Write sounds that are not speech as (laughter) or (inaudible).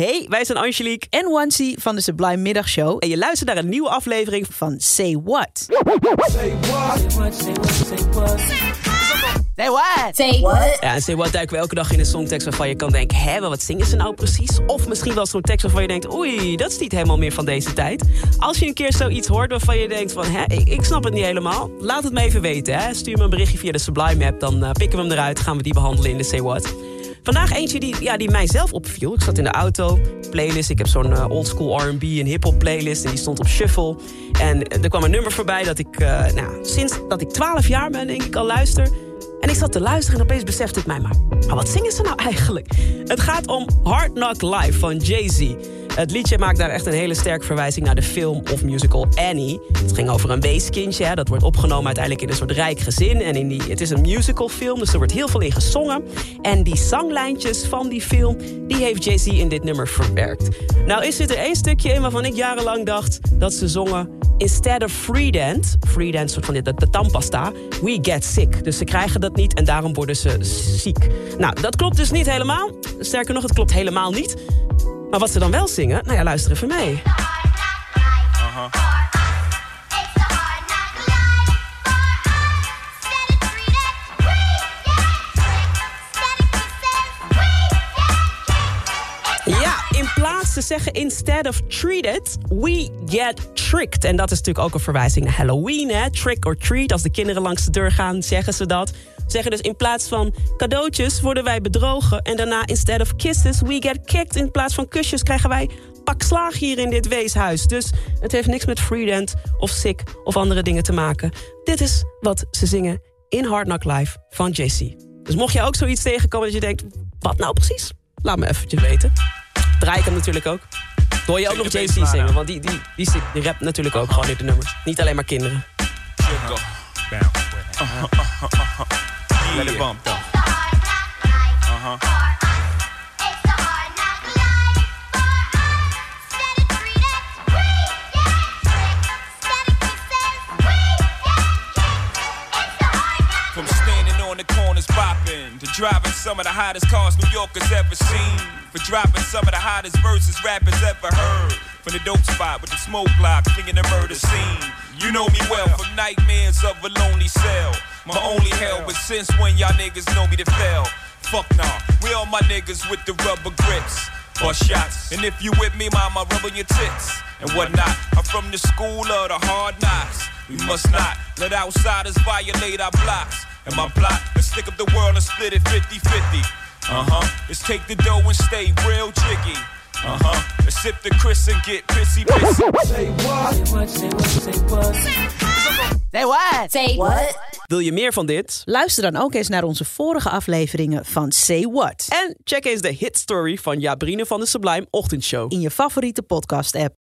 Hey, wij zijn Angelique en Wansi van de Sublime Middagshow. En je luistert naar een nieuwe aflevering van Say What. Say what? Say what? Say what? Ja, en Say What duiken we elke dag in een songtekst waarvan je kan denken... hé, wat zingen ze nou precies? Of misschien wel zo'n tekst waarvan je denkt... oei, dat is niet helemaal meer van deze tijd. Als je een keer zoiets hoort waarvan je denkt van... hè, ik, ik snap het niet helemaal, laat het me even weten. Hè? Stuur me een berichtje via de Sublime app, dan uh, pikken we hem eruit... gaan we die behandelen in de Say What. Vandaag eentje die, ja, die mijzelf opviel. Ik zat in de auto, playlist. Ik heb zo'n uh, oldschool R&B en hip-hop playlist. En die stond op shuffle. En er kwam een nummer voorbij dat ik, uh, nou, sinds dat ik 12 jaar ben, denk ik, al luister. Ik zat te luisteren en opeens besefte ik mij, maar, maar wat zingen ze nou eigenlijk? Het gaat om Hard Knock Live van Jay-Z. Het liedje maakt daar echt een hele sterke verwijzing naar de film of musical Annie. Het ging over een weeskindje, dat wordt opgenomen uiteindelijk in een soort rijk gezin. En in die, het is een musicalfilm, dus er wordt heel veel in gezongen. En die zanglijntjes van die film, die heeft Jay-Z in dit nummer verwerkt. Nou is dit er één stukje in waarvan ik jarenlang dacht dat ze zongen... Instead of free dance, free dance soort van de, de tandpasta, we get sick. Dus ze krijgen dat niet en daarom worden ze ziek. Nou, dat klopt dus niet helemaal. Sterker nog, het klopt helemaal niet. Maar wat ze dan wel zingen, nou ja, luister even mee. Te zeggen instead of treated, we get tricked. En dat is natuurlijk ook een verwijzing naar Halloween, hè? Trick or treat. Als de kinderen langs de deur gaan, zeggen ze dat. Zeggen dus in plaats van cadeautjes worden wij bedrogen. En daarna instead of kisses, we get kicked. In plaats van kusjes krijgen wij pak slaag hier in dit weeshuis. Dus het heeft niks met freedent of sick of andere dingen te maken. Dit is wat ze zingen in Hard Knock Live van JC. Dus mocht je ook zoiets tegenkomen dat je denkt... wat nou precies? Laat me eventjes weten. Draai ik hem natuurlijk ook. Hoor je ook nog JC zingen, want die, die, die, die rapt natuurlijk ook gewoon in de nummers. Niet alleen maar kinderen. (laughs) Let it bump though. Uh-huh. On the corners popping to driving some of the hottest cars New Yorkers ever seen. For dropping some of the hottest verses rappers ever heard. From the dope spot with the smoke block, thinking the murder scene. You know me well from nightmares of a lonely cell. My only hell, but since when y'all niggas know me to fail? Fuck nah, we all my niggas with the rubber grips. Bust shots, and if you with me, mama, rub on your tits and whatnot. I'm from the school of the hard knocks. We must not let outsiders violate our blocks. And my plot is stick up the world and split it 50 50. Uh huh. Let's take the dough and stay real jiggy. Uh huh. Let's sip the Chris and get pissy pissy. Say what? Say what? Say what? Say what? Say what? Wil je meer van dit? Luister dan ook eens naar onze vorige afleveringen van Say What. En check eens de hit story van Jabrine van de Sublime Ochtendshow. In je favoriete podcast app.